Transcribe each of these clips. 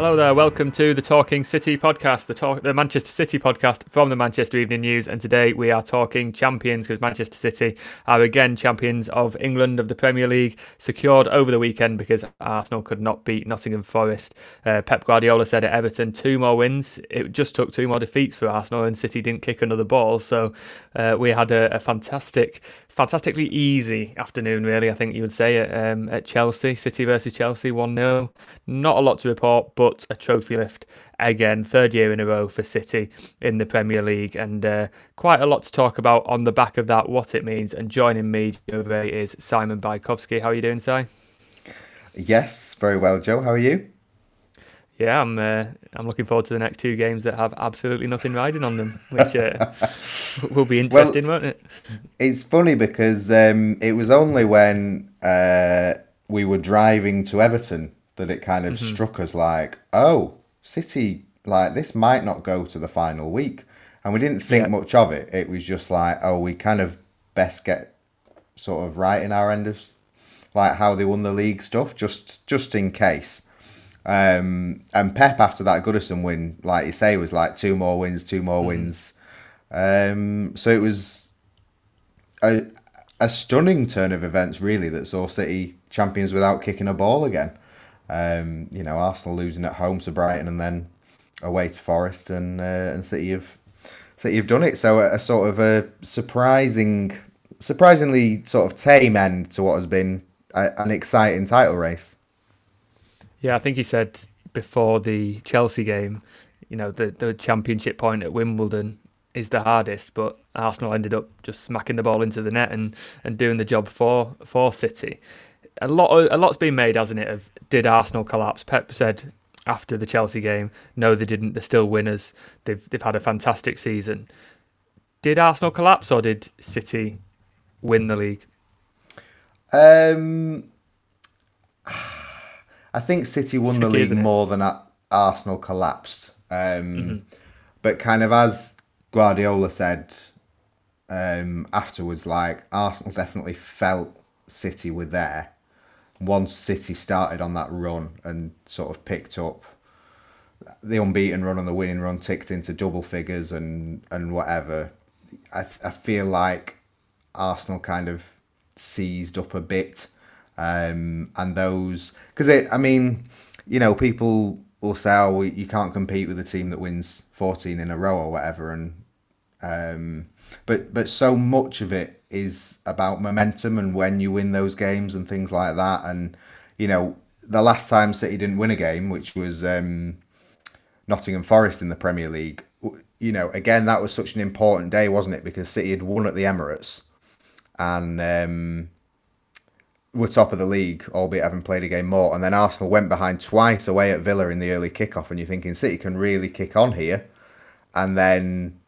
Hello there, welcome to the Talking City podcast, the talk, the Manchester City podcast from the Manchester Evening News. And today we are talking champions because Manchester City are again champions of England of the Premier League, secured over the weekend because Arsenal could not beat Nottingham Forest. Uh, Pep Guardiola said at Everton, two more wins. It just took two more defeats for Arsenal, and City didn't kick another ball. So uh, we had a, a fantastic fantastically easy afternoon, really. I think you would say at, um, at Chelsea, City versus Chelsea, one 0 Not a lot to report, but a trophy lift again, third year in a row for City in the Premier League, and uh, quite a lot to talk about on the back of that, what it means. And joining me today is Simon Bajkowski. How are you doing, Si? Yes, very well, Joe. How are you? Yeah, I'm uh, I'm looking forward to the next two games that have absolutely nothing riding on them, which uh, will be interesting, well, won't it? It's funny because um, it was only when uh, we were driving to Everton that it kind of mm-hmm. struck us like, oh, City, like this might not go to the final week, and we didn't think yeah. much of it. It was just like, oh, we kind of best get sort of right in our end of like how they won the league stuff, just just in case. Um, and Pep after that Goodison win, like you say, was like two more wins, two more mm. wins. Um, so it was a a stunning turn of events, really, that saw City champions without kicking a ball again. Um, you know, Arsenal losing at home to Brighton and then away to Forest, and uh, and City have City have done it. So a, a sort of a surprising, surprisingly sort of tame end to what has been a, an exciting title race. Yeah, I think he said before the Chelsea game, you know, the the championship point at Wimbledon is the hardest, but Arsenal ended up just smacking the ball into the net and, and doing the job for for City. A lot of, a lot's been made, hasn't it? Of did Arsenal collapse? Pep said after the Chelsea game, no, they didn't. They're still winners. They've they've had a fantastic season. Did Arsenal collapse or did City win the league? Um. I think City won Tricky, the league more than Arsenal collapsed. Um, mm-hmm. But kind of as Guardiola said um, afterwards, like Arsenal definitely felt City were there. Once City started on that run and sort of picked up the unbeaten run and the winning run, ticked into double figures and and whatever. I I feel like Arsenal kind of seized up a bit um, and those because it. I mean, you know, people will say, "Oh, you can't compete with a team that wins fourteen in a row or whatever," and um, but but so much of it is about momentum and when you win those games and things like that. And you know, the last time City didn't win a game, which was um, Nottingham Forest in the Premier League, you know, again that was such an important day, wasn't it? Because City had won at the Emirates, and um, were top of the league, albeit having played a game more. And then Arsenal went behind twice away at Villa in the early kickoff, and you're thinking City can really kick on here. And then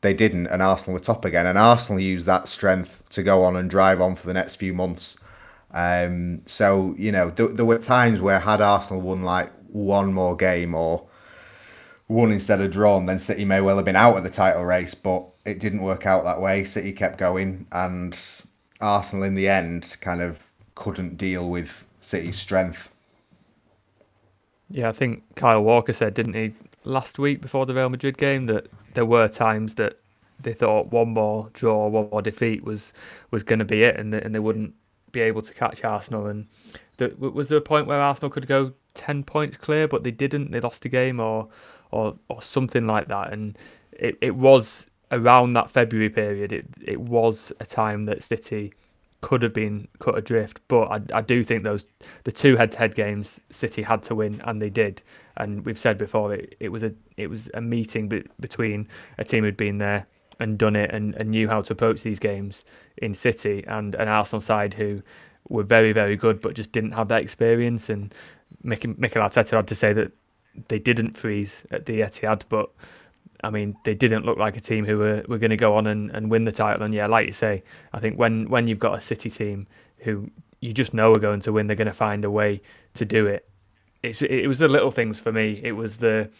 they didn't, and Arsenal were top again. And Arsenal used that strength to go on and drive on for the next few months. Um, so, you know, th- there were times where had Arsenal won like one more game or won instead of drawn, then City may well have been out of the title race, but it didn't work out that way. City kept going, and Arsenal in the end kind of couldn't deal with City's strength. Yeah, I think Kyle Walker said, didn't he, last week before the Real Madrid game, that there were times that they thought one more draw, one more defeat was was going to be it, and they, and they wouldn't be able to catch Arsenal. And that was there a point where Arsenal could go ten points clear, but they didn't? They lost a game, or or or something like that. And it, it was around that February period. It it was a time that City could have been cut adrift. But I, I do think those the two head-to-head games City had to win, and they did. And we've said before it, it was a it was a meeting be, between a team who'd been there and done it and, and knew how to approach these games in City and an Arsenal side who were very very good but just didn't have that experience and Mikel Arteta had to say that they didn't freeze at the Etihad but I mean, they didn't look like a team who were, were going to go on and, and win the title. And yeah, like you say, I think when, when you've got a City team who you just know are going to win, they're going to find a way to do it. It's, it was the little things for me. It was the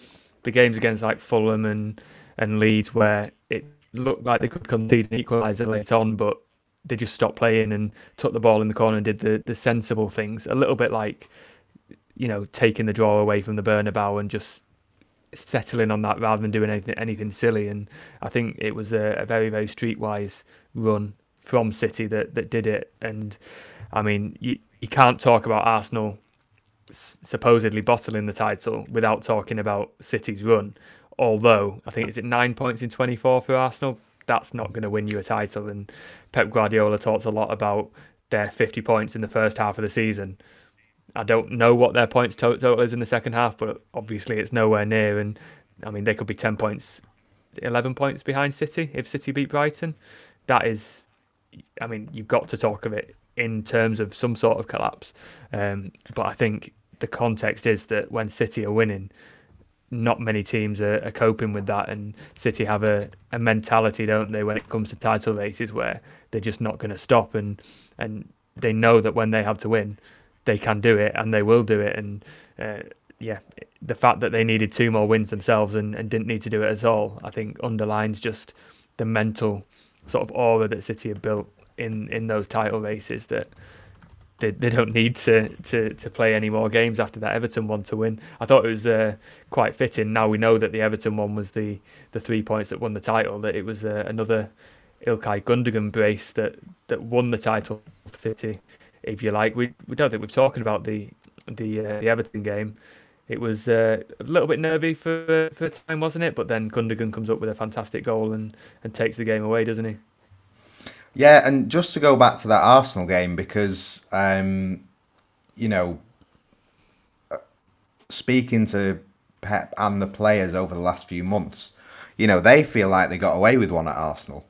the games against like Fulham and, and Leeds where it looked like they could concede an equaliser later on, but they just stopped playing and took the ball in the corner and did the, the sensible things. A little bit like, you know, taking the draw away from the Bernabeu and just settling on that rather than doing anything anything silly. And I think it was a, a very very streetwise run from City that that did it. And I mean, you you can't talk about Arsenal supposedly bottling the title without talking about City's run. Although I think is it nine points in twenty four for Arsenal. That's not going to win you a title. And Pep Guardiola talks a lot about their fifty points in the first half of the season I don't know what their points total is in the second half, but obviously it's nowhere near. And I mean, they could be 10 points, 11 points behind City if City beat Brighton. That is, I mean, you've got to talk of it in terms of some sort of collapse. Um, but I think the context is that when City are winning, not many teams are, are, coping with that, and City have a, a mentality, don't they, when it comes to title races, where they're just not going to stop, and and they know that when they have to win, they can do it and they will do it. And uh, yeah, the fact that they needed two more wins themselves and, and didn't need to do it at all, I think underlines just the mental sort of aura that City have built in, in those title races that they, they don't need to, to, to play any more games after that Everton one to win. I thought it was uh, quite fitting. Now we know that the Everton one was the, the three points that won the title, that it was uh, another Ilkay Gundogan brace that, that won the title for City if you like. We we don't think we've talked about the the uh, the Everton game. It was uh, a little bit nervy for for a time, wasn't it? But then Gundogan comes up with a fantastic goal and, and takes the game away, doesn't he? Yeah, and just to go back to that Arsenal game because um, you know, uh, speaking to Pep and the players over the last few months, you know, they feel like they got away with one at Arsenal.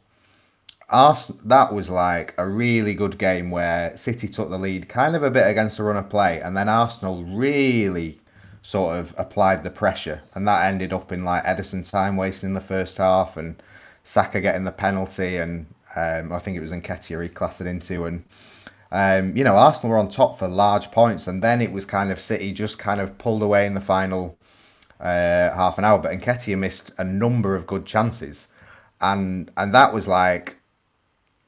Arsenal, that was like a really good game where City took the lead kind of a bit against the run of play, and then Arsenal really sort of applied the pressure, and that ended up in like Ederson time wasting the first half, and Saka getting the penalty, and um, I think it was Nketiah he classed it into, and um, you know Arsenal were on top for large points, and then it was kind of City just kind of pulled away in the final uh, half an hour, but Nketiah missed a number of good chances, and and that was like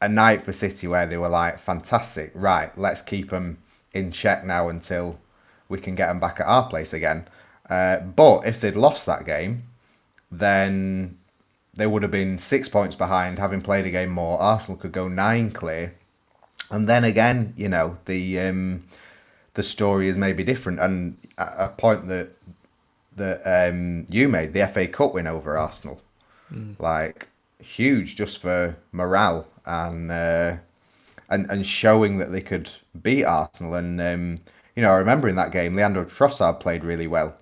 a night for City where they were like, fantastic, right, let's keep them in check now until we can get them back at our place again. Uh, but if they'd lost that game, then they would have been six points behind, having played a game more. Arsenal could go nine clear, and then again, you know, the um, the story is maybe different. And a point that that um, you made, the FA Cup win over Arsenal, mm. like huge just for morale and uh, and and showing that they could beat Arsenal. And um, you know, I remember in that game, Leandro Trossard played really well.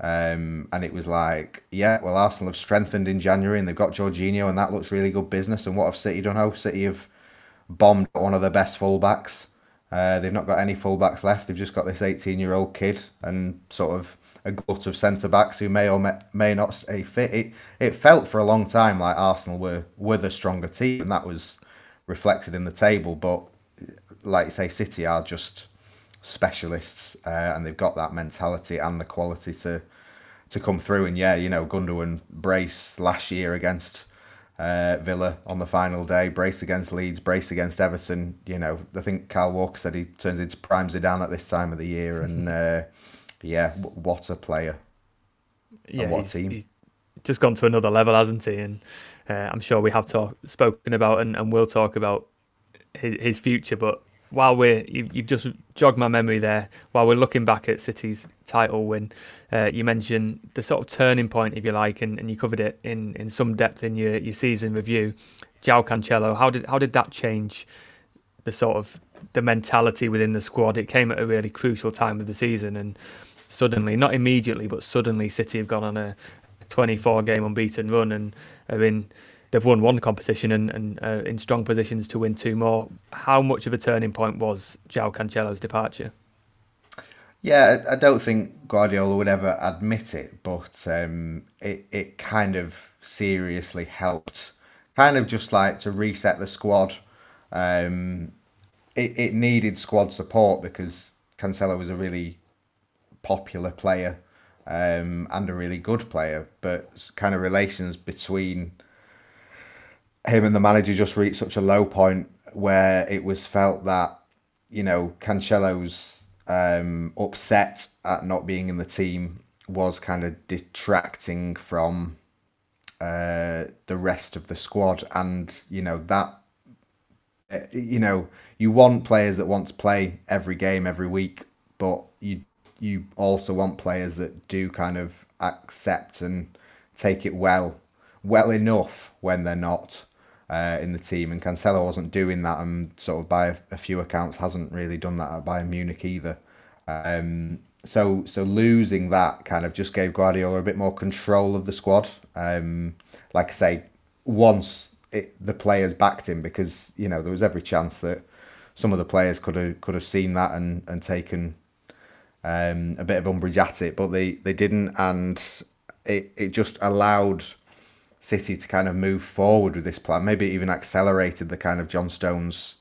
Um, and it was like, yeah, well, Arsenal have strengthened in January and they've got Jorginho, and that looks really good business. And what have City done? Oh, City have bombed one of their best fullbacks. Uh, they've not got any fullbacks left. They've just got this 18 year old kid and sort of a glut of centre backs who may or may, may not stay fit. It, it felt for a long time like Arsenal were, were the stronger team, and that was reflected in the table. But like you say, City are just specialists, uh, and they've got that mentality and the quality to to come through. And yeah, you know, Gundogan brace last year against uh, Villa on the final day, brace against Leeds, brace against Everton. You know, I think Kyle Walker said he turns into Prime Zidane at this time of the year, and uh, yeah, what a player! Yeah, what he's, team! He's just gone to another level, hasn't he? And uh, I'm sure we have talk, spoken about and, and will talk about his, his future. But while we're you, have just jogged my memory there. While we're looking back at City's title win, uh, you mentioned the sort of turning point, if you like, and, and you covered it in, in some depth in your, your season review. João Cancelo, how did how did that change the sort of the mentality within the squad? It came at a really crucial time of the season, and suddenly, not immediately, but suddenly, City have gone on a 24 game unbeaten run and are in they've won one competition and, and uh, in strong positions to win two more. How much of a turning point was Joao Cancelo's departure? Yeah, I don't think Guardiola would ever admit it, but um, it it kind of seriously helped, kind of just like to reset the squad. Um, it it needed squad support because Cancelo was a really popular player um, and a really good player, but kind of relations between him and the manager just reached such a low point where it was felt that you know Cancelo's um, upset at not being in the team was kind of detracting from uh, the rest of the squad, and you know that uh, you know you want players that want to play every game every week, but you you also want players that do kind of accept and take it well well enough when they're not uh, in the team. And Cancelo wasn't doing that, and sort of by a, few accounts hasn't really done that at Bayern Munich either. Um, so so losing that kind of just gave Guardiola a bit more control of the squad. Um, like I say, once it, the players backed him, because you know there was every chance that some of the players could have could have seen that and and taken um, a bit of umbrage at it, but they they didn't, and it it just allowed City to kind of move forward with this plan. Maybe even accelerated the kind of John Stones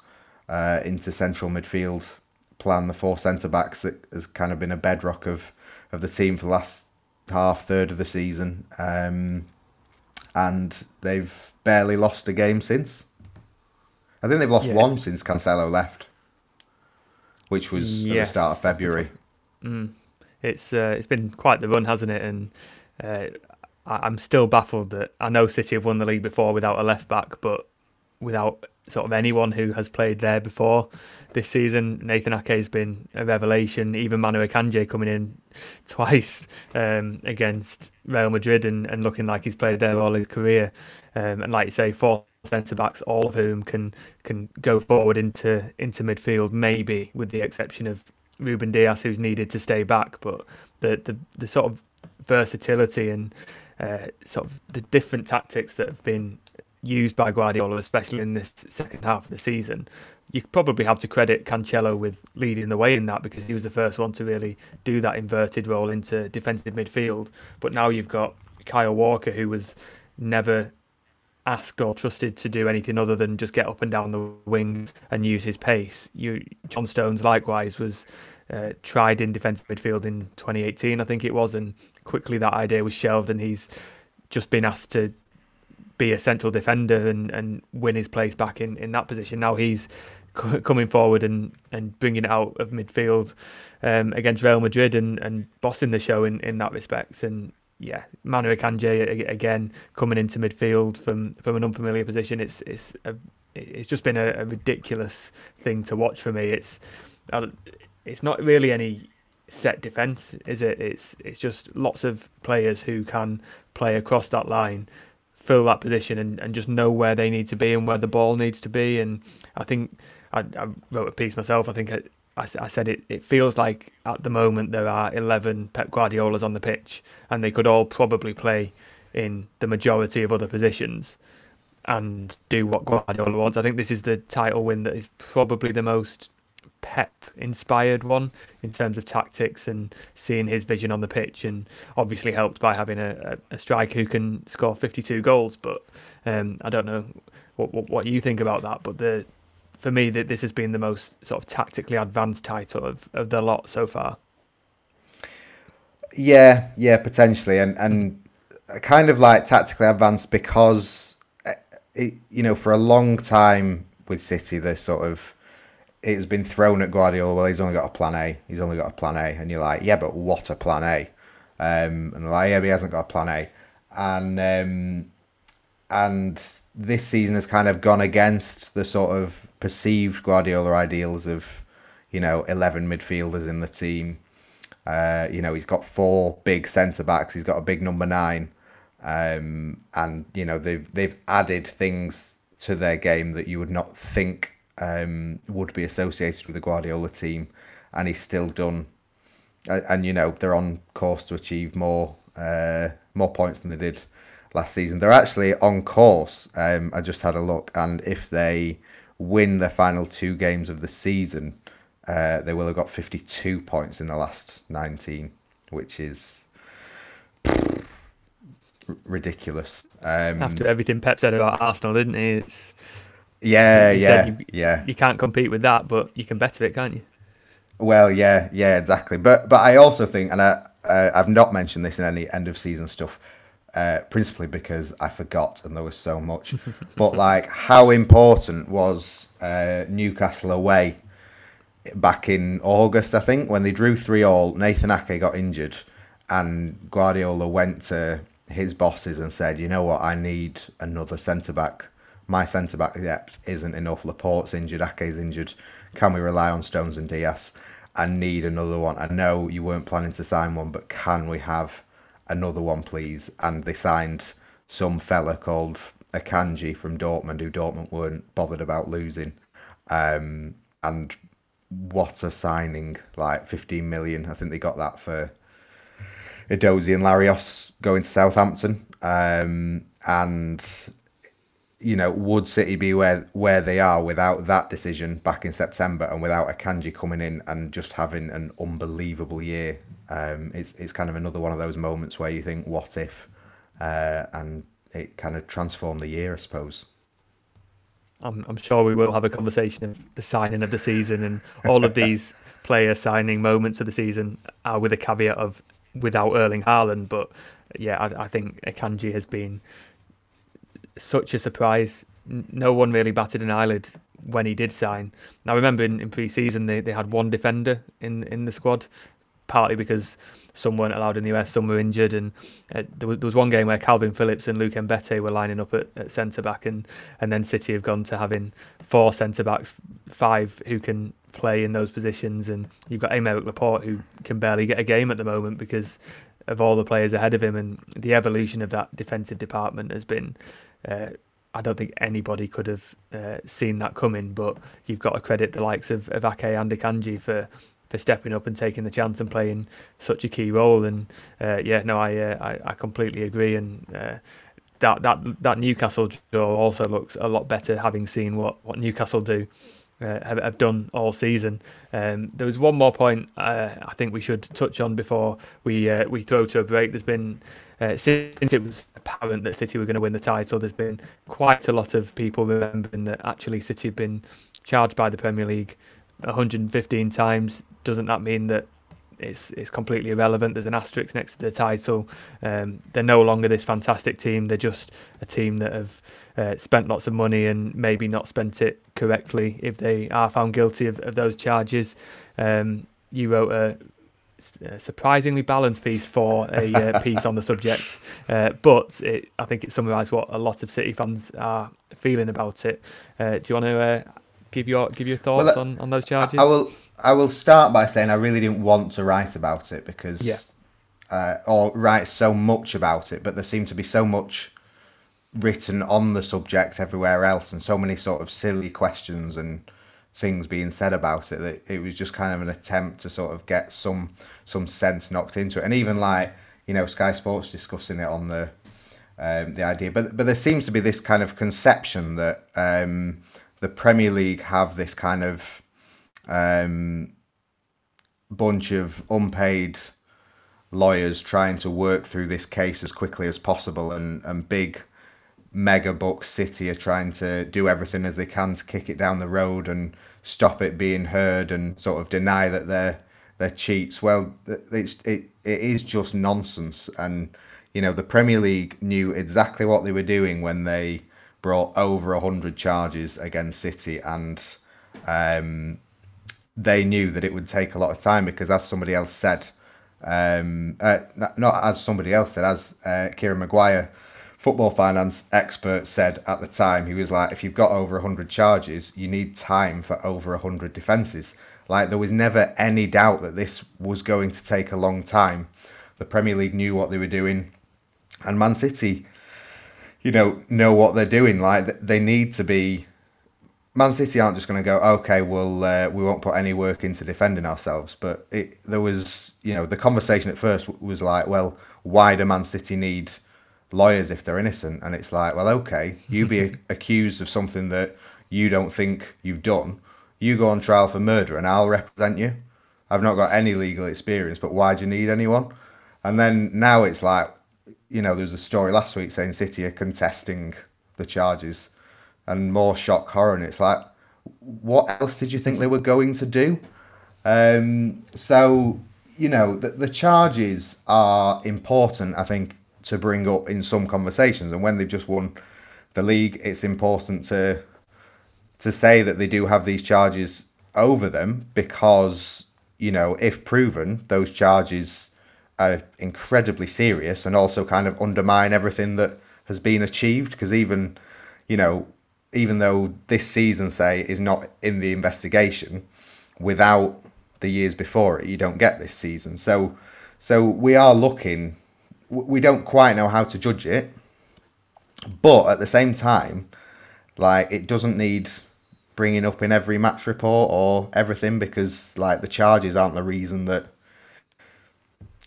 uh, into central midfield plan. The four centre backs that has kind of been a bedrock of of the team for the last half third of the season, um, and they've barely lost a game since. I think they've lost yes. one since Cancelo left, which was yes. at the start of February. Mm. It's uh, it's been quite the run, hasn't it? And uh, I'm still baffled that I know City have won the league before without a left back, but without sort of anyone who has played there before this season. Nathan Ake has been a revelation. Even Manu Akanji coming in twice um, against Real Madrid and, and looking like he's played there all his career. Um, and like you say, four centre backs, all of whom can can go forward into into midfield, maybe with the exception of Ruben Dias, who's needed to stay back. But the the, the sort of versatility and uh, sort of the different tactics that have been used by Guardiola, especially in this second half of the season, you probably have to credit Cancelo with leading the way in that because he was the first one to really do that inverted role into defensive midfield. But now you've got Kyle Walker, who was never asked or trusted to do anything other than just get up and down the wing and use his pace. You, John Stones likewise was uh, tried in defensive midfield in 2018, I think it was, and quickly that idea was shelved, and he's just been asked to be a central defender and, and win his place back in, in that position. Now he's c- coming forward and, and bringing it out of midfield um, against Real Madrid and, and bossing the show in, in that respect. And yeah, Manu Akanji again coming into midfield from, from an unfamiliar position. It's it's a, it's just been a, a ridiculous thing to watch for me. It's it's not really any set defense, is it? It's it's just lots of players who can play across that line, fill that position, and, and just know where they need to be and where the ball needs to be. And I think I, I wrote a piece myself. I think I, I, said it. It feels like at the moment there are eleven Pep Guardiolas on the pitch, and they could all probably play in the majority of other positions and do what Guardiola wants. I think this is the title win that is probably the most Pep inspired one in terms of tactics and seeing his vision on the pitch, and obviously helped by having a, a, striker who can score 52 goals. But um, I don't know what, what, what you think about that. But the for me, that this has been the most sort of tactically advanced title of, of the lot so far. Yeah, yeah, potentially, and and kind of like tactically advanced because eh, it, you know for a long time with City, the sort of it's been thrown at Guardiola. Well, he's only got a plan A. He's only got a plan A, and you're like, yeah, but what a plan A? Um, and like, yeah, but he hasn't got a plan A, and um, and this season has kind of gone against the sort of perceived Guardiola ideals of, you know, eleven midfielders in the team. Uh, you know, he's got four big centre backs. He's got a big number nine, um, and you know they've they've added things to their game that you would not think um, would be associated with the Guardiola team, and he's still done. And, and you know they're on course to achieve more uh, more points than they did last season. They're actually on course. Um, I just had a look, and if they win their final two games of the season, uh, they will have got 52 points in the last 19, which is ridiculous. Um, After everything Pep said about Arsenal, didn't he? It's, yeah, he yeah, you, yeah. You can't compete with that, but you can better it, can't you? Well, yeah, yeah, exactly. But but I also think, and I uh, I've not mentioned this in any end of season stuff, uh, principally because I forgot and there was so much. but like, how important was uh, Newcastle away back in August? I think when they drew three all, Nathan Ake got injured, and Guardiola went to his bosses and said, "You know what? I need another centre back. My centre back depth isn't enough. Laporte's injured, Ake's injured. Can we rely on Stones and Dias?" I need another one. I know you weren't planning to sign one, but can we have another one, please? And they signed some fella called Akanji from Dortmund, who Dortmund weren't bothered about losing. Um, and what a signing! Like 15 million. I think they got that for Edozie and Larios going to Southampton. Um, and you know, would City be where where they are without that decision back in September and without Akanji coming in and just having an unbelievable year? Um, it's it's kind of another one of those moments where you think, what if? Uh, and it kind of transformed the year, I suppose. I'm I'm sure we will have a conversation of the signing of the season and all of these player signing moments of the season are with a caveat of without Erling Haaland, but yeah, I, I think Akanji has been such a surprise. No one really batted an eyelid when he did sign. Now, I remember in, in pre-season they, they had one defender in in the squad, partly because some weren't allowed in the US, some were injured, and uh, there, was, there was one game where Kalvin Phillips and Luke Mbete were lining up at, at centre back, and and then City have gone to having four centre backs, five who can play in those positions, and you've got Aymeric Laporte who can barely get a game at the moment because of all the players ahead of him, and the evolution of that defensive department has been uh, I don't think anybody could have uh, seen that coming, but you've got to credit the likes of, of Ake and Akanji for, for stepping up and taking the chance and playing such a key role. And uh, yeah, no, I, uh, I, I completely agree. And uh, that that that Newcastle draw also looks a lot better, having seen what, what Newcastle do. Uh, have, have done all season. Um, there was one more point uh, I think we should touch on before we uh, we throw to a break. There's been since it was apparent that City were going to win the title, there's been quite a lot of people remembering that actually City had been charged by the Premier League 115 times. Doesn't that mean that it's it's completely irrelevant? There's an asterisk next to the title. Um, they're no longer this fantastic team. They're just a team that have uh, spent lots of money and maybe not spent it correctly if they are found guilty of, of those charges. Um, you wrote a a surprisingly balanced piece for a uh, piece on the subject, uh, but it, I think it summarised what a lot of City fans are feeling about it. Uh, do you want to uh, give your give your thoughts well, on, on those charges? I will. I will start by saying I really didn't want to write about it because, yeah. Uh, or write so much about it, but there seemed to be so much written on the subject everywhere else, and so many sort of silly questions and things being said about it that it was just kind of an attempt to sort of get some some sense knocked into it and even like you know Sky Sports discussing it on the um, the idea but but there seems to be this kind of conception that um, the Premier League have this kind of um, bunch of unpaid lawyers trying to work through this case as quickly as possible and and big mega book city are trying to do everything as they can to kick it down the road and stop it being heard and sort of deny that they're they're cheats. Well, it's it it is just nonsense. And you know the Premier League knew exactly what they were doing when they brought over hundred charges against City, and um, they knew that it would take a lot of time because, as somebody else said, um, uh, not as somebody else said, as uh, Kieran Maguire football finance expert said at the time, he was like, if you've got over 100 charges, you need time for over 100 defences. Like, there was never any doubt that this was going to take a long time. The Premier League knew what they were doing, and Man City, you know, know what they're doing. Like, they need to be. Man City aren't just going to go, okay, well, uh, we won't put any work into defending ourselves. But it, there was, you know, the conversation at first was like, well, why do Man City need lawyers if they're innocent. And it's like, well, okay, you be accused of something that you don't think you've done. You go on trial for murder, and I'll represent you. I've not got any legal experience, but why do you need anyone? And then now it's like, you know, there was a story last week saying City are contesting the charges and more shock horror. And it's like, what else did you think they were going to do? Um, so, you know, the, the charges are important, I think, to bring up in some conversations. And when they've just won the league, it's important to to say that they do have these charges over them because, you know, if proven, those charges are incredibly serious and also kind of undermine everything that has been achieved. Because even, you know, even though this season, say, is not in the investigation, without the years before it, you don't get this season. So, so we are looking. We don't quite know how to judge it, but at the same time, like it doesn't need bringing up in every match report or everything because like the charges aren't the reason that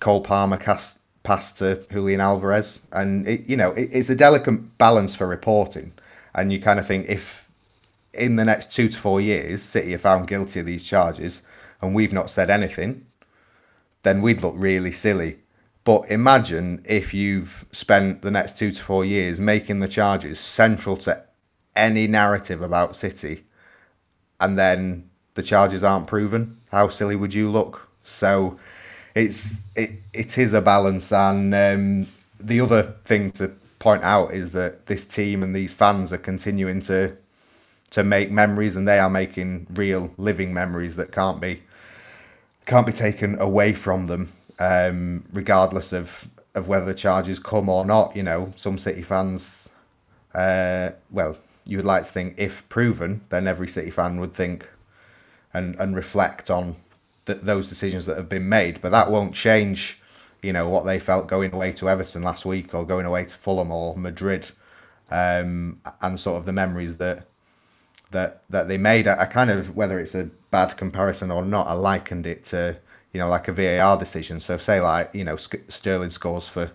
Cole Palmer cast passed to Julian Alvarez, and it, you know it, it's a delicate balance for reporting, and you kind of think if in the next two to four years City are found guilty of these charges and we've not said anything, then we'd look really silly. But imagine if you've spent the next two to four years making the charges central to any narrative about City, and then the charges aren't proven. How silly would you look? So it's it it is a balance, and um, the other thing to point out is that this team and these fans are continuing to to make memories, and they are making real living memories that can't be can't be taken away from them, um, regardless of of whether the charges come or not. You know, some City fans, uh, well, you would like to think if proven, then every City fan would think and and reflect on th- those decisions that have been made. But that won't change, you know, what they felt going away to Everton last week or going away to Fulham or Madrid, um, and sort of the memories that that that they made. I, I kind of whether it's a bad comparison or not, I likened it to you know like a VAR decision. So say like you know Sterling scores for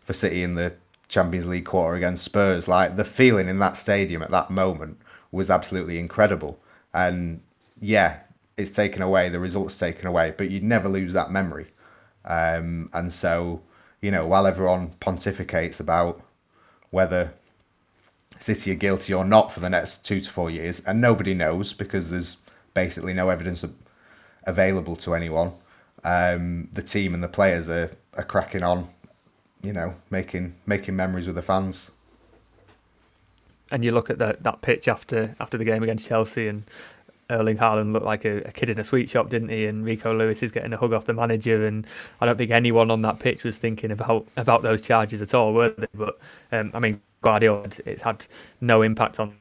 for City in the Champions League quarter against Spurs. Like the feeling in that stadium at that moment was absolutely incredible. And yeah, it's taken away, the results taken away, but you'd never lose that memory. Um, and so, you know, while everyone pontificates about whether City are guilty or not for the next two to four years, and nobody knows because there's basically no evidence available to anyone. Um, the team and the players are, are cracking on, you know, making making memories with the fans. And you look at that that pitch after after the game against Chelsea, and Erling Haaland looked like a, a, kid in a sweet shop, didn't he? And Rico Lewis is getting a hug off the manager, and I don't think anyone on that pitch was thinking about about those charges at all, were they? But um, I mean, Guardiola, it's had no impact on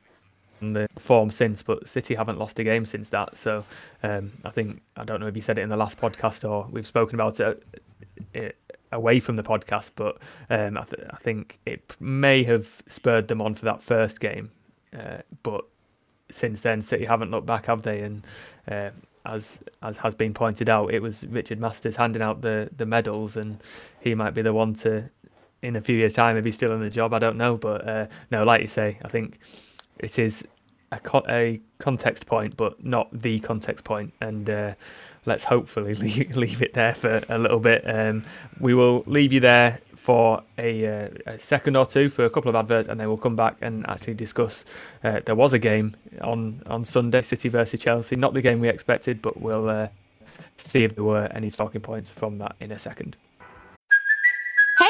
the form since, but City haven't lost a game since that. So um, I think I don't know if you said it in the last podcast or we've spoken about it, it away from the podcast, but um, I, th- I, think it may have spurred them on for that first game, uh, but since then, City haven't looked back, have they? And uh, as as has been pointed out, it was Richard Masters handing out the the medals, and he might be the one to, in a few years' time, if he's still in the job, I don't know. But uh, no, like you say, I think it is a, co- a context point, but not the context point. and. Uh, let's hopefully leave, leave it there for a little bit. Um, we will leave you there for a, uh, a, second or two for a couple of adverts, and then we'll come back and actually discuss. Uh, there was a game on on Sunday, City versus Chelsea. Not the game we expected, but we'll uh, see if there were any talking points from that in a second.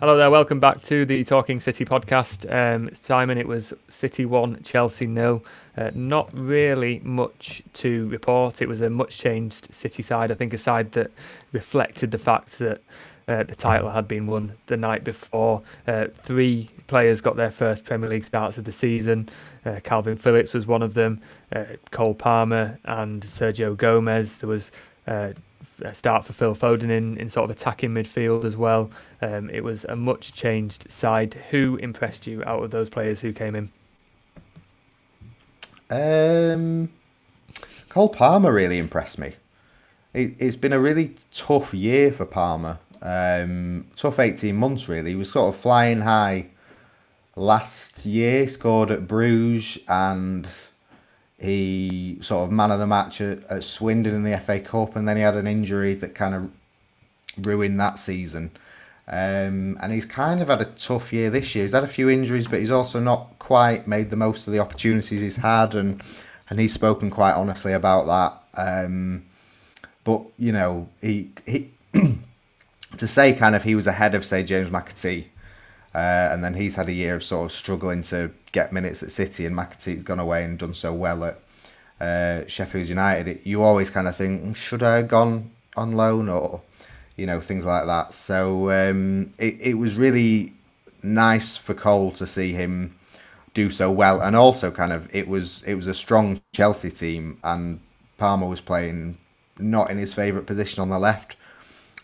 Hello there, welcome back to the Talking City podcast. Um, Simon, it was City 1, Chelsea nil. Uh, not really much to report. It was a much changed City side. I think a side that reflected the fact that uh, the title had been won the night before. Uh, three players got their first Premier League starts of the season. Uh, Kalvin Phillips was one of them, uh, Cole Palmer and Sergio Gomez. There was uh, start for Phil Foden in, in sort of attacking midfield as well. Um, it was a much changed side. Who impressed you out of those players who came in? Um, Cole Palmer really impressed me. It, has been a really tough year for Palmer. Um, tough 18 months, really. He was sort of flying high last year, scored at Bruges and he sort of man of the match at, at Swindon in the FA Cup, and then he had an injury that kind of ruined that season. Um, and he's kind of had a tough year this year. He's had a few injuries, but he's also not quite made the most of the opportunities he's had, and and he's spoken quite honestly about that. Um, but you know, he he to say kind of he was ahead of say James McAtee, uh, and then he's had a year of sort of struggling to get minutes at City, and McAtee's gone away and done so well at uh, Sheffield United. It, you always kind of think, hmm, should I have gone on loan or, you know, things like that. So um, it it was really nice for Cole to see him do so well, and also kind of it was it was a strong Chelsea team, and Palmer was playing not in his favourite position on the left,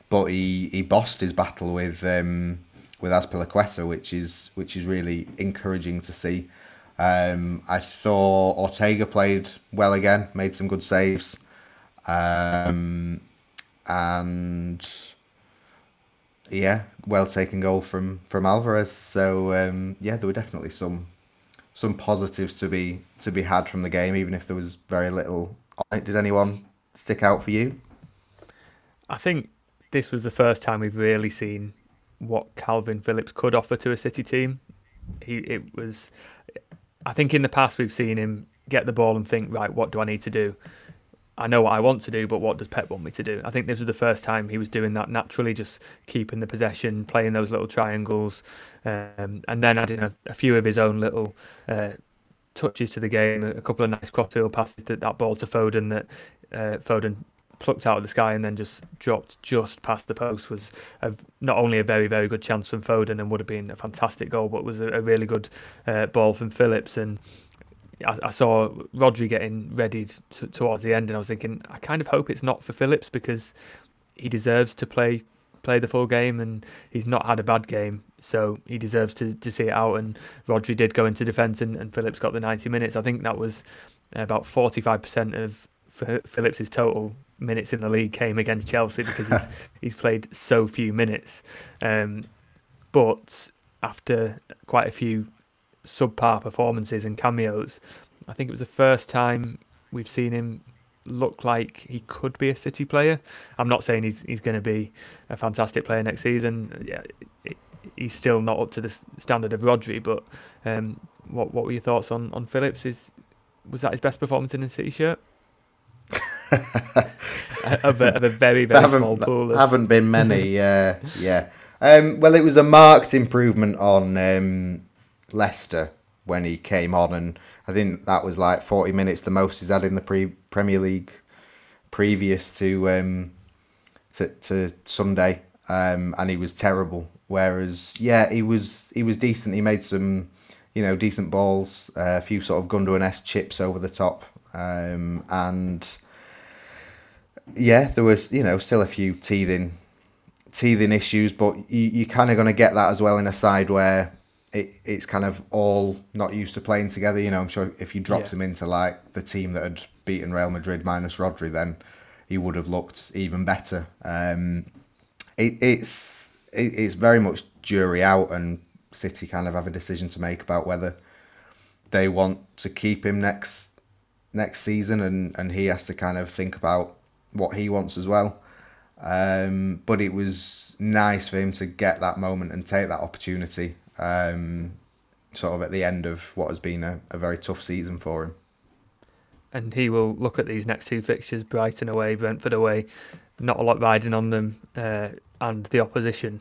but he he bossed his battle with. Um, with Azpilicueta, which is which is really encouraging to see. Um, I thought Ortega played well again, made some good saves, um, and yeah, well taken goal from from Alvarez. So um, yeah, there were definitely some some positives to be to be had from the game, even if there was very little on it. Did anyone stick out for you? I think this was the first time we've really seen what Kalvin Phillips could offer to a City team. He it was, I think in the past we've seen him get the ball and think right, what do I need to do? I know what I want to do, but what does Pep want me to do? I think this was the first time he was doing that naturally, just keeping the possession, playing those little triangles, um, and then adding a, a, few of his own little uh, touches to the game. A couple of nice crossfield passes that that ball to Foden that uh, Foden plucked out of the sky and then just dropped just past the post was a, not only a very very good chance from Foden and would have been a fantastic goal, but was a, a really good uh, ball from Phillips and. I, saw Rodri getting ready to, towards the end, and I was thinking, I kind of hope it's not for Phillips because he deserves to play play the full game, and he's not had a bad game, so he deserves to, to see it out. And Rodri did go into defence, and, and Phillips got the ninety minutes. I think that was about forty five percent of Phillips's total minutes in the league came against Chelsea because he's he's played so few minutes. Um, but after quite a few subpar performances and cameos, I think it was the first time we've seen him look like he could be a City player. I'm not saying he's he's going to be a fantastic player next season. Yeah, he's still not up to the standard of Rodri. But um, what what were your thoughts on on Phillips? Is was that his best performance in a City shirt? of, a, of, a, very very small pool. Of... Haven't been many. Yeah, yeah. Um, well, it was a marked improvement on um, Leicester when he came on, and I think that was like forty minutes, the most he's had in the pre Premier League previous to um, to, to Sunday, um, and he was terrible. Whereas, yeah, he was he was decent. He made some, you know, decent balls, uh, a few sort of Gundogan s chips over the top, um, and yeah, there was you know still a few teething teething issues, but you you kind of going to get that as well in a side where it it's kind of all not used to playing together. You know, I'm sure if you dropped yeah. him into like the team that had beaten Real Madrid minus Rodri, then he would have looked even better. Um, it, it's it, it's very much jury out, and City kind of have a decision to make about whether they want to keep him next next season, and and he has to kind of think about what he wants as well. Um, but it was nice for him to get that moment and take that opportunity, um, sort of at the end of what has been a, a very tough season for him. And he will look at these next two fixtures: Brighton away, Brentford away. Not a lot riding on them, uh, and the opposition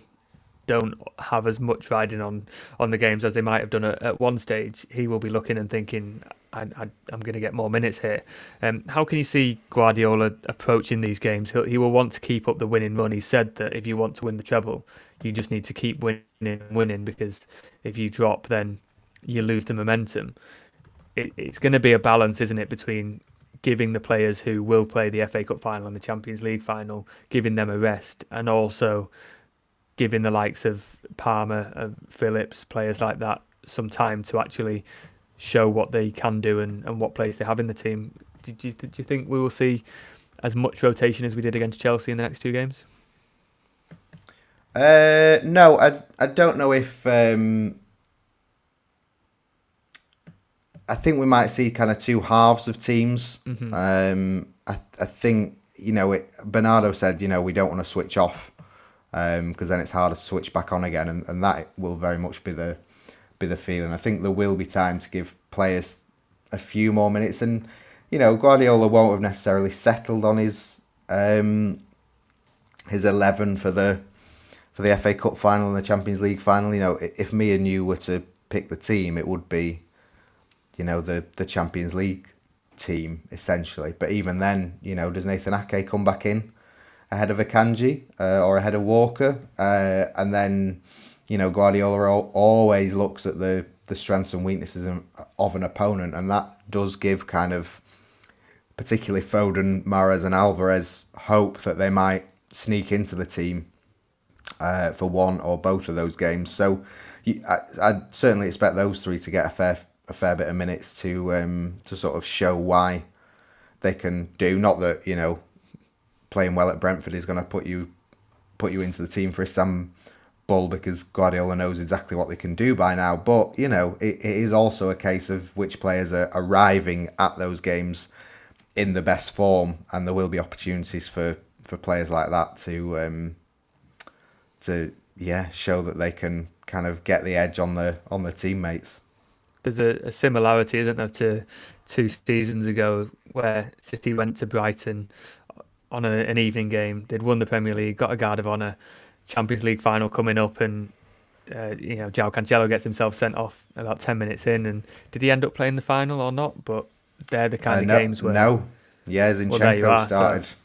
don't have as much riding on on the games as they might have done at, at one stage. He will be looking and thinking, I, am going to get more minutes here. Um, how can you see Guardiola approaching these games? He'll, he will want to keep up the winning run. He said that if you want to win the treble, you just need to keep winning winning because if you drop, then you lose the momentum. It, it's going to be a balance, isn't it, between giving the players who will play the FA Cup final and the Champions League final, giving them a rest, and also giving the likes of Palmer, and Phillips, players like that, some time to actually show what they can do and, and what place they have in the team. Did you, did you think we will see as much rotation as we did against Chelsea in the next two games? Uh, no, I I don't know if um, I think we might see kind of two halves of teams. Mm-hmm. Um, I I think you know it, Bernardo said you know we don't want to switch off because um, then it's harder to switch back on again, and, and that will very much be the be the feeling. I think there will be time to give players a few more minutes, and you know Guardiola won't have necessarily settled on his um, his eleven for the for the FA Cup final and the Champions League final. You know, if me and you were to pick the team, it would be you know the the Champions League team essentially. But even then, you know, does Nathan Ake come back in ahead of Akanji uh, or ahead of Walker, uh, and then you know, Guardiola always looks at the, the strengths and weaknesses of an opponent, and that does give kind of, particularly Foden, Mahrez, and Alvarez, hope that they might sneak into the team uh, for one or both of those games. So I, I'd certainly expect those three to get a fair a fair bit of minutes to um, to sort of show why they can do. Not that you know playing well at Brentford is going to put you put you into the team for Sam bull because Guardiola knows exactly what they can do by now. But, you know, it, it is also a case of which players are arriving at those games in the best form, and there will be opportunities for, for players like that to um, to yeah show that they can kind of get the edge on the on the teammates. There's a, a similarity, isn't there, to two seasons ago where City went to Brighton on a, an evening game. They'd won the Premier League, got a guard of honour, Champions League final coming up, and uh, you know João Cancelo gets himself sent off about ten minutes in. And did he end up playing the final or not? But they're the kind uh, of no, games where no, yeah, Zinchenko well, started. So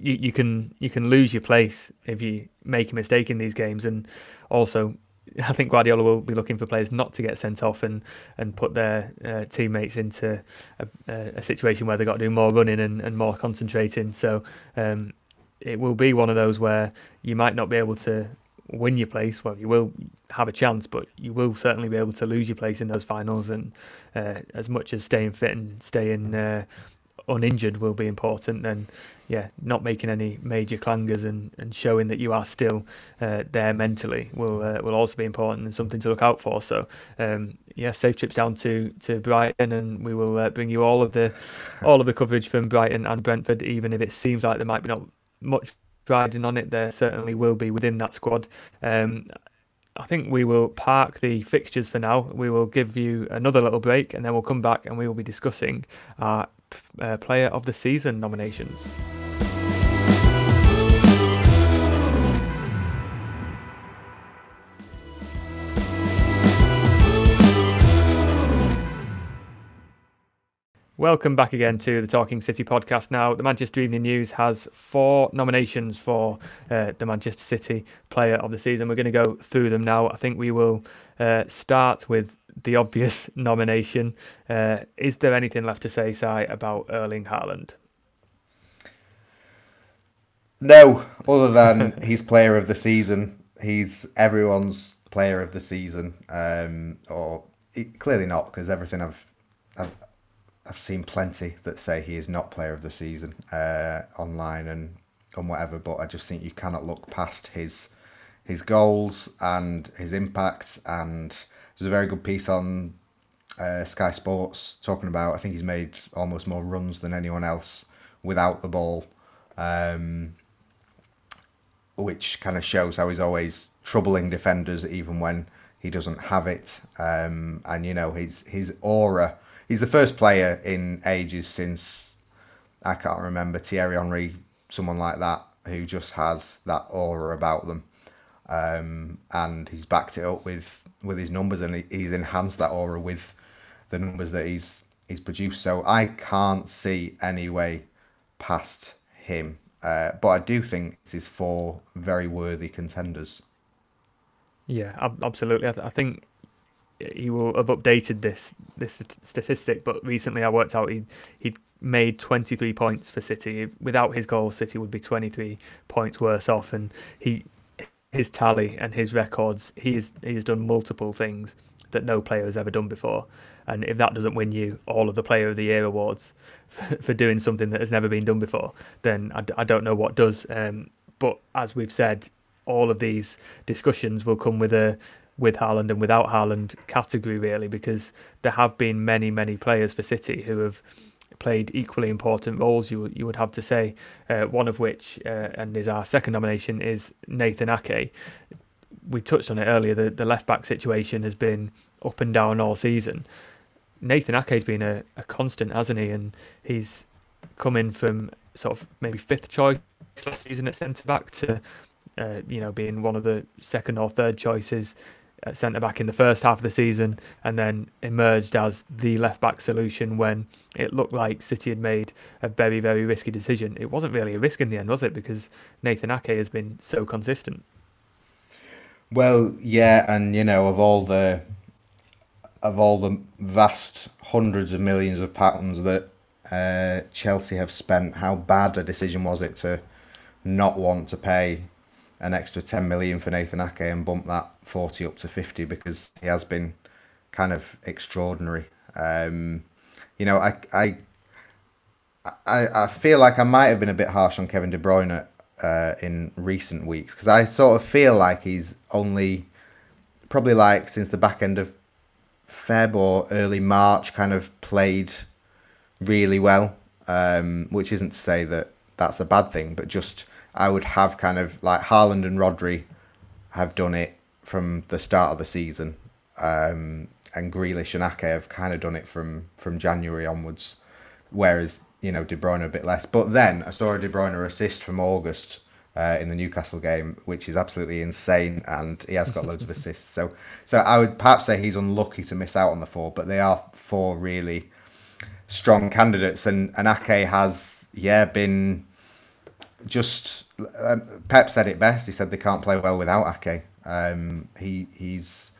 you, you can you can lose your place if you make a mistake in these games, and also I think Guardiola will be looking for players not to get sent off and, and put their uh, teammates into a, a, situation where they've got to do more running and, and more concentrating. So um, it will be one of those where you might not be able to win your place. Well, you will have a chance, but you will certainly be able to lose your place in those finals. And uh, as much as staying fit and staying uh, uninjured will be important, then yeah, not making any major clangers and, and showing that you are still uh, there mentally will uh, will also be important and something to look out for. So um, yeah, safe trips down to, to Brighton, and we will uh, bring you all of the all of the coverage from Brighton and Brentford, even if it seems like there might be not much riding on it. There certainly will be within that squad. Um, I think we will park the fixtures for now. We will give you another little break and then we'll come back and we will be discussing our uh, Player of the Season nominations. Welcome back again to the Talking City podcast. Now, the Manchester Evening News has four nominations for uh, the Manchester City Player of the Season. We're going to go through them now. I think we will uh, start with the obvious nomination. Uh, is there anything left to say, Si, about Erling Haaland? No, other than he's Player of the Season. He's everyone's Player of the Season, um, or clearly not because everything I've, I've I've seen plenty that say he is not player of the season uh, online and and whatever, but I just think you cannot look past his his goals and his impact. And there's a very good piece on uh, Sky Sports talking about. I think he's made almost more runs than anyone else without the ball, um, which kind of shows how he's always troubling defenders even when he doesn't have it. Um, and you know his his aura. He's the first player in ages since I can't remember Thierry Henry, someone like that, who just has that aura about them. Um, and he's backed it up with with his numbers, and he's enhanced that aura with the numbers that he's he's produced. So I can't see any way past him. Uh, but I do think this is four very worthy contenders. Yeah, absolutely. I, th- I think he will have updated this this statistic, but recently I worked out he he made 23 points for City. Without his goal, City would be 23 points worse off, and he his tally and his records, He is he has done multiple things that no player has ever done before. And if that doesn't win you all of the Player of the Year awards for doing something that has never been done before, then I, I don't know what does. Um, but as we've said, all of these discussions will come with a with Haaland and without Haaland category really, because there have been many many players for City who have played equally important roles. You you would have to say uh, one of which, uh, and is our second nomination, is Nathan Ake. We touched on it earlier. The the left back situation has been up and down all season. Nathan Ake's been a, a constant, hasn't he? And he's come in from sort of maybe fifth choice last season at centre back to uh, you know being one of the second or third choices at centre back in the first half of the season, and then emerged as the left back solution when it looked like City had made a very very risky decision. It wasn't really a risk in the end, was it? Because Nathan Ake has been so consistent. Well, yeah, and you know of all the of all the vast hundreds of millions of pounds that uh, Chelsea have spent, how bad a decision was it to not want to pay an extra 10 million for Nathan Ake and bump that 40 up to 50 because he has been kind of extraordinary. Um, you know, I, I, I, I feel like I might have been a bit harsh on Kevin De Bruyne uh, in recent weeks because I sort of feel like he's only probably like since the back end of Feb or early March kind of played really well, um, which isn't to say that that's a bad thing, but just I would have kind of like Haaland and Rodri have done it from the start of the season, um, and Grealish and Ake have kind of done it from from January onwards, whereas you know De Bruyne a bit less. But then I saw a De Bruyne assist from August. Uh, in the Newcastle game, which is absolutely insane, and he has got loads of assists. So, so I would perhaps say he's unlucky to miss out on the four, but they are four really strong candidates, and and Ake has yeah been just um, Pep said it best. He said they can't play well without Ake. Um, he he's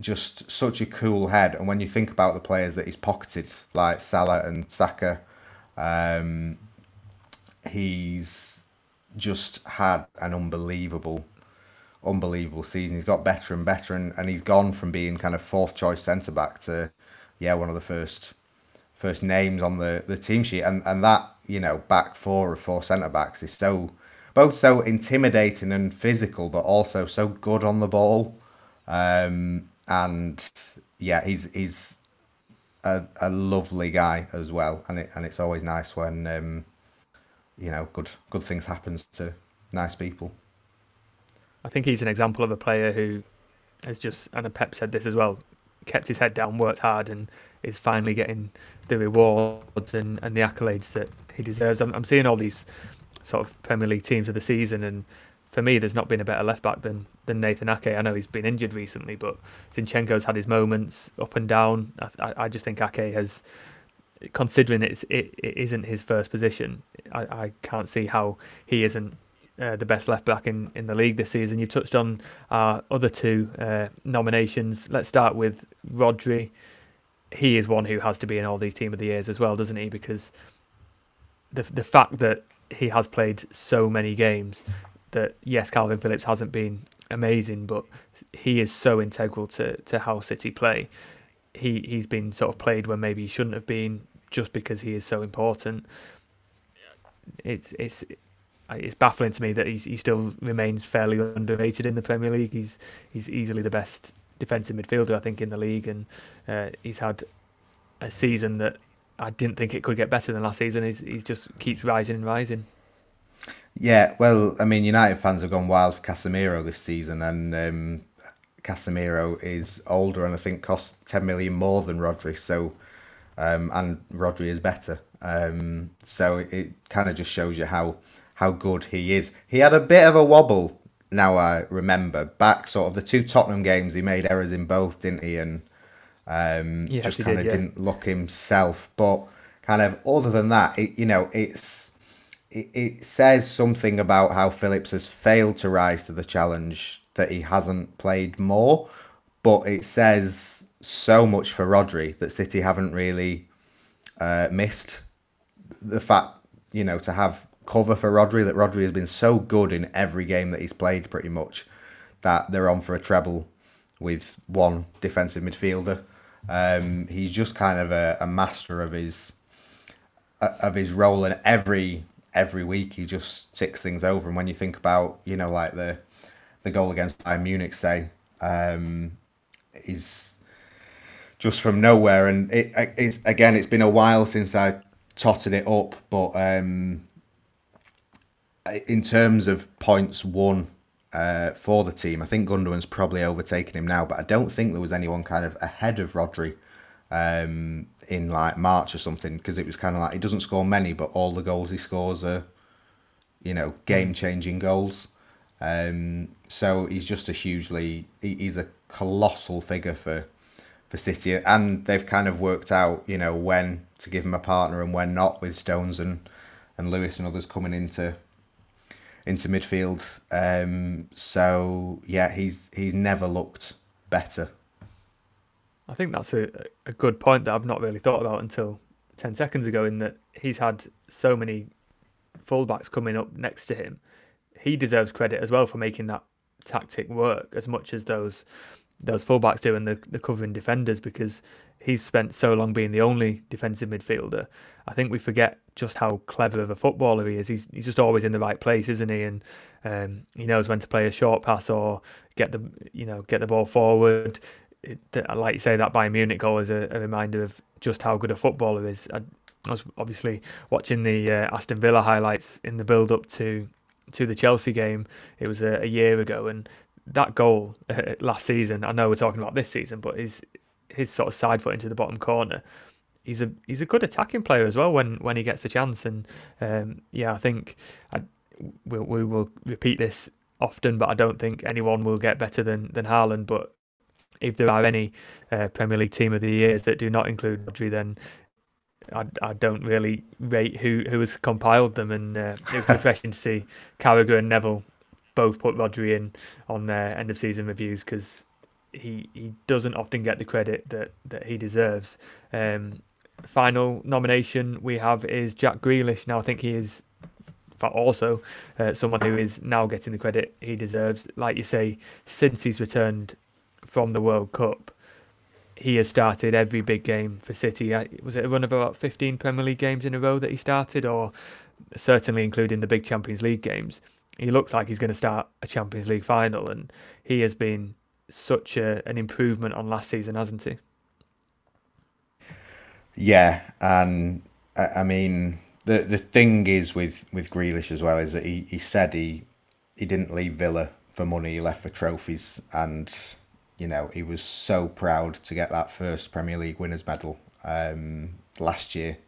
just such a cool head, and when you think about the players that he's pocketed, like Salah and Saka, um, he's just had an unbelievable, unbelievable season. He's got better and better, and, and he's gone from being kind of fourth choice centre back to, yeah, one of the first first names on the, the team sheet, and and that you know back four of four centre backs is so both so intimidating and physical, but also so good on the ball. Um, and yeah, he's he's a, a lovely guy as well, and it and it's always nice when um, you know good good things happens to nice people. I think he's an example of a player who has just, and Pep said this as well, kept his head down, worked hard, and is finally getting the rewards and, and the accolades that he deserves. I'm, I'm seeing all these sort of Premier League teams of the season, and for me, there's not been a better left back than than Nathan Ake. I know he's been injured recently, but Zinchenko's had his moments up and down. I, I just think Ake has, considering it's it, it isn't his first position, I, I can't see how he isn't uh, the best left back in, in the league this season. You've touched on our other two uh, nominations. Let's start with Rodri he is one who has to be in all these team of the years as well, doesn't he? Because the the fact that he has played so many games that yes, Kalvin Phillips hasn't been amazing, but he is so integral to, to how City play. He he's been sort of played when maybe he shouldn't have been just because he is so important. It's it's it's baffling to me that he's, he still remains fairly underrated in the Premier League. He's he's easily the best defensive midfielder, I think, in the league, and uh, he's had a season that I didn't think it could get better than last season. He's he's just keeps rising and rising. Yeah, well, I mean, United fans have gone wild for Casemiro this season, and um, Casemiro is older and I think costs ten million more than Rodri. So, um, and Rodri is better. Um, so it kind of just shows you how how good he is. He had a bit of a wobble. Now I remember back sort of the two Tottenham games. He made errors in both, didn't he? And um, yes, just kind of did, yeah. didn't look himself. But kind of other than that, it, you know, it's it, it says something about how Phillips has failed to rise to the challenge that he hasn't played more. But it says so much for Rodri that City haven't really uh, missed the fact, you know, to have cover for Rodri, that Rodri has been so good in every game that he's played pretty much that they're on for a treble with one defensive midfielder. Um, he's just kind of a, a master of his uh, of his role, and every every week he just ticks things over. And when you think about you know like the the goal against Bayern Munich, say, um, is just from nowhere. And it, it's again, it's been a while since I totted it up, but um, in terms of points won uh, for the team, I think Gundogan's probably overtaken him now, but I don't think there was anyone kind of ahead of Rodri um, in like March or something because it was kind of like he doesn't score many, but all the goals he scores are, you know, game changing goals. Um, so he's just a hugely he's a colossal figure for for City, and they've kind of worked out you know when to give him a partner and when not with Stones and and Lewis and others coming into into midfield. Um, so yeah, he's he's never looked better. I think that's a, a good point that I've not really thought about until ten seconds ago. In that he's had so many fullbacks coming up next to him he deserves credit as well for making that tactic work as much as those those fullbacks do and the, the covering defenders because he's spent so long being the only defensive midfielder. I think we forget just how clever of a footballer he is. He's he's just always in the right place, isn't he? And um, he knows when to play a short pass or get the you know get the ball forward. It, like you say, that Bayern Munich goal is a, a, reminder of just how good a footballer is. I, I was obviously watching the uh, Aston Villa highlights in the build up to to the Chelsea game. It was a, a year ago, and that goal uh, last season. I know we're talking about this season, but his his sort of side foot into the bottom corner. He's a he's a good attacking player as well when, when he gets the chance, and um, yeah, I think I, we'll, we will repeat this often, but I don't think anyone will get better than than Haaland. But if there are any uh, Premier League team of the years that do not include Rodri, then I, I don't really rate who, who has compiled them, and uh, it was refreshing to see Carragher and Neville both put Rodri in on their end of season reviews because he he doesn't often get the credit that, that he deserves. Um, final nomination we have is Jack Grealish. Now I think he is also uh, someone who is now getting the credit he deserves. Like you say, since he's returned from the World Cup, he has started every big game for City. Uh, was it a run of about 15 Premier League games in a row that he started, or certainly including the big Champions League games? He looks like he's going to start a Champions League final, and he has been such a, an improvement on last season, hasn't he? Yeah, and I mean the the thing is with with Grealish as well is that he, he said he he didn't leave Villa for money, he left for trophies, and you know, he was so proud to get that first Premier League winners medal um, last year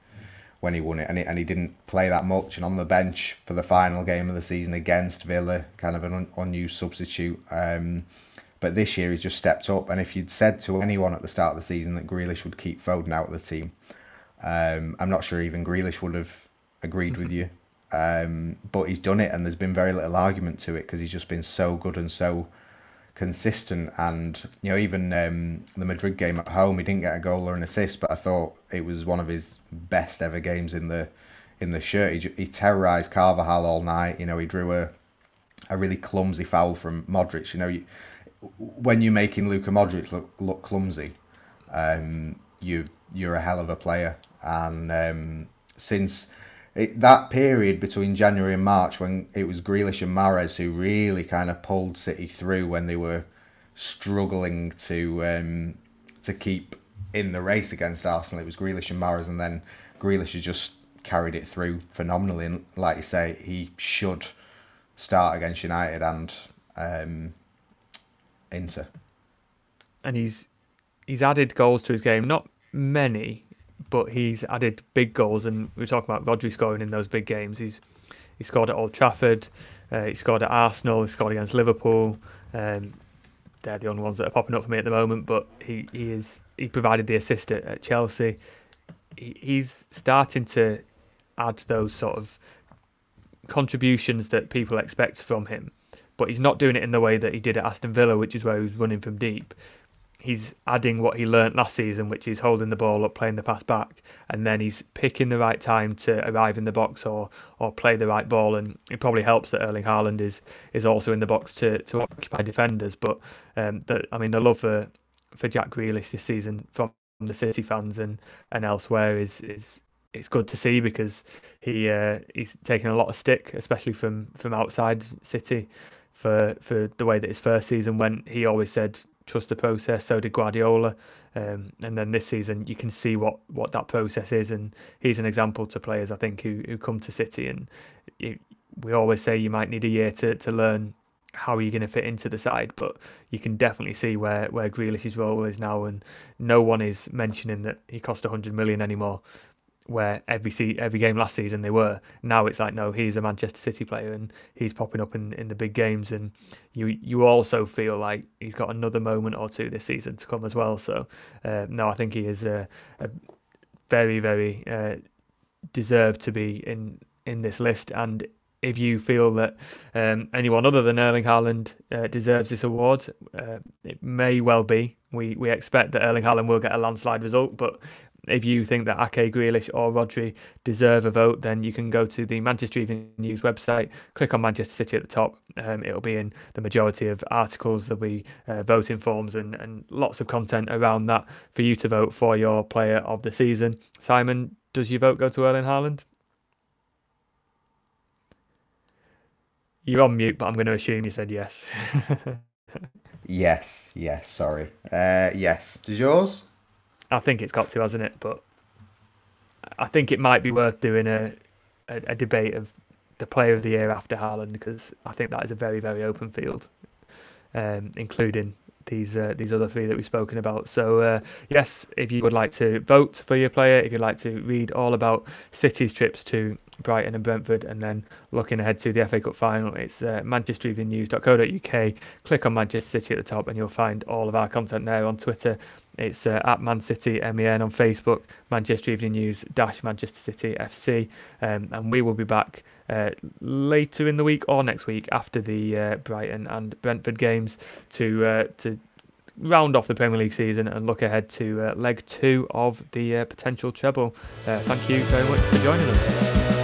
when he won it, and he, and he didn't play that much, and on the bench for the final game of the season against Villa, kind of an un- unused substitute. Um, but this year he's just stepped up, and if you'd said to anyone at the start of the season that Grealish would keep Foden out of the team, um, I'm not sure even Grealish would have agreed with you. Um, but he's done it, and there's been very little argument to it because he's just been so good and so consistent. And you know, even um, the Madrid game at home, he didn't get a goal or an assist, but I thought it was one of his best ever games in the in the shirt. He, he terrorized Carvajal all night. You know, he drew a a really clumsy foul from Modric. You know, you, when you're making Luka Modric look, look clumsy, um, you you're a hell of a player. And um, since it, that period between January and March when it was Grealish and Mahrez who really kind of pulled City through when they were struggling to um, to keep in the race against Arsenal. It was Grealish and Mahrez, and then Grealish has just carried it through phenomenally. And like you say, he should start against United and um, Inter. And he's he's added goals to his game, not many, but he's added big goals. And we are talking about Rodri scoring in those big games. He's he scored at Old Trafford. Uh, he scored at Arsenal. He scored against Liverpool. Um, they're the only ones that are popping up for me at the moment. But he, he is he provided the assist at, at Chelsea. He, he's starting to add those sort of contributions that people expect from him, but he's not doing it in the way that he did at Aston Villa, which is where he was running from deep. He's adding what he learnt last season, which is holding the ball up, playing the pass back, and then he's picking the right time to arrive in the box or or play the right ball. And it probably helps that Erling Haaland is is also in the box to, to occupy defenders. But um, the, I mean, the love for for Jack Grealish this season from the City fans and, and elsewhere is is it's good to see because he uh, he's taken a lot of stick, especially from from outside City, for for the way that his first season went. He always said trust the process. So did Guardiola, um, and then this season you can see what what that process is, and he's an example to players I think who who come to City, and we always say you might need a year to to learn how are you going to fit into the side? But you can definitely see where where Grealish's role is now, and no one is mentioning that he cost 100 million anymore where every se- every game last season they were. Now it's like no, he's a Manchester City player and he's popping up in, in the big games, and you you also feel like he's got another moment or two this season to come as well. So uh, no, I think he is a, a very very uh, deserved to be in in this list. And if you feel that um, anyone other than Erling Haaland uh, deserves this award, uh, it may well be. We we expect that Erling Haaland will get a landslide result, but if you think that Ake, Grealish, or Rodri deserve a vote, then you can go to the Manchester Evening News website, click on Manchester City at the top. Um, it'll be in the majority of articles. There'll be uh, voting forms and, and lots of content around that for you to vote for your player of the season. Simon, does your vote go to Erling Haaland? You're on mute, but I'm going to assume you said yes. yes, yes, sorry. Uh, yes. Does yours? I think it's got to, hasn't it? But I think it might be worth doing a, a, a debate of the player of the year after Haaland because I think that is a very, very open field, um, including these uh, these other three that we've spoken about. So uh, yes, if you would like to vote for your player, if you'd like to read all about City's trips to Brighton and Brentford, and then looking ahead to the FA Cup final, it's uh, manchestereveningnews.co.uk. Click on Manchester City at the top, and you'll find all of our content there on Twitter. It's uh, at Man City MEN on Facebook, Manchester Evening News dash Manchester City FC, um, and we will be back uh, later in the week or next week after the uh, Brighton and Brentford games to uh, to round off the Premier League season and look ahead to uh, leg two of the uh, potential treble. thank you very much for joining us.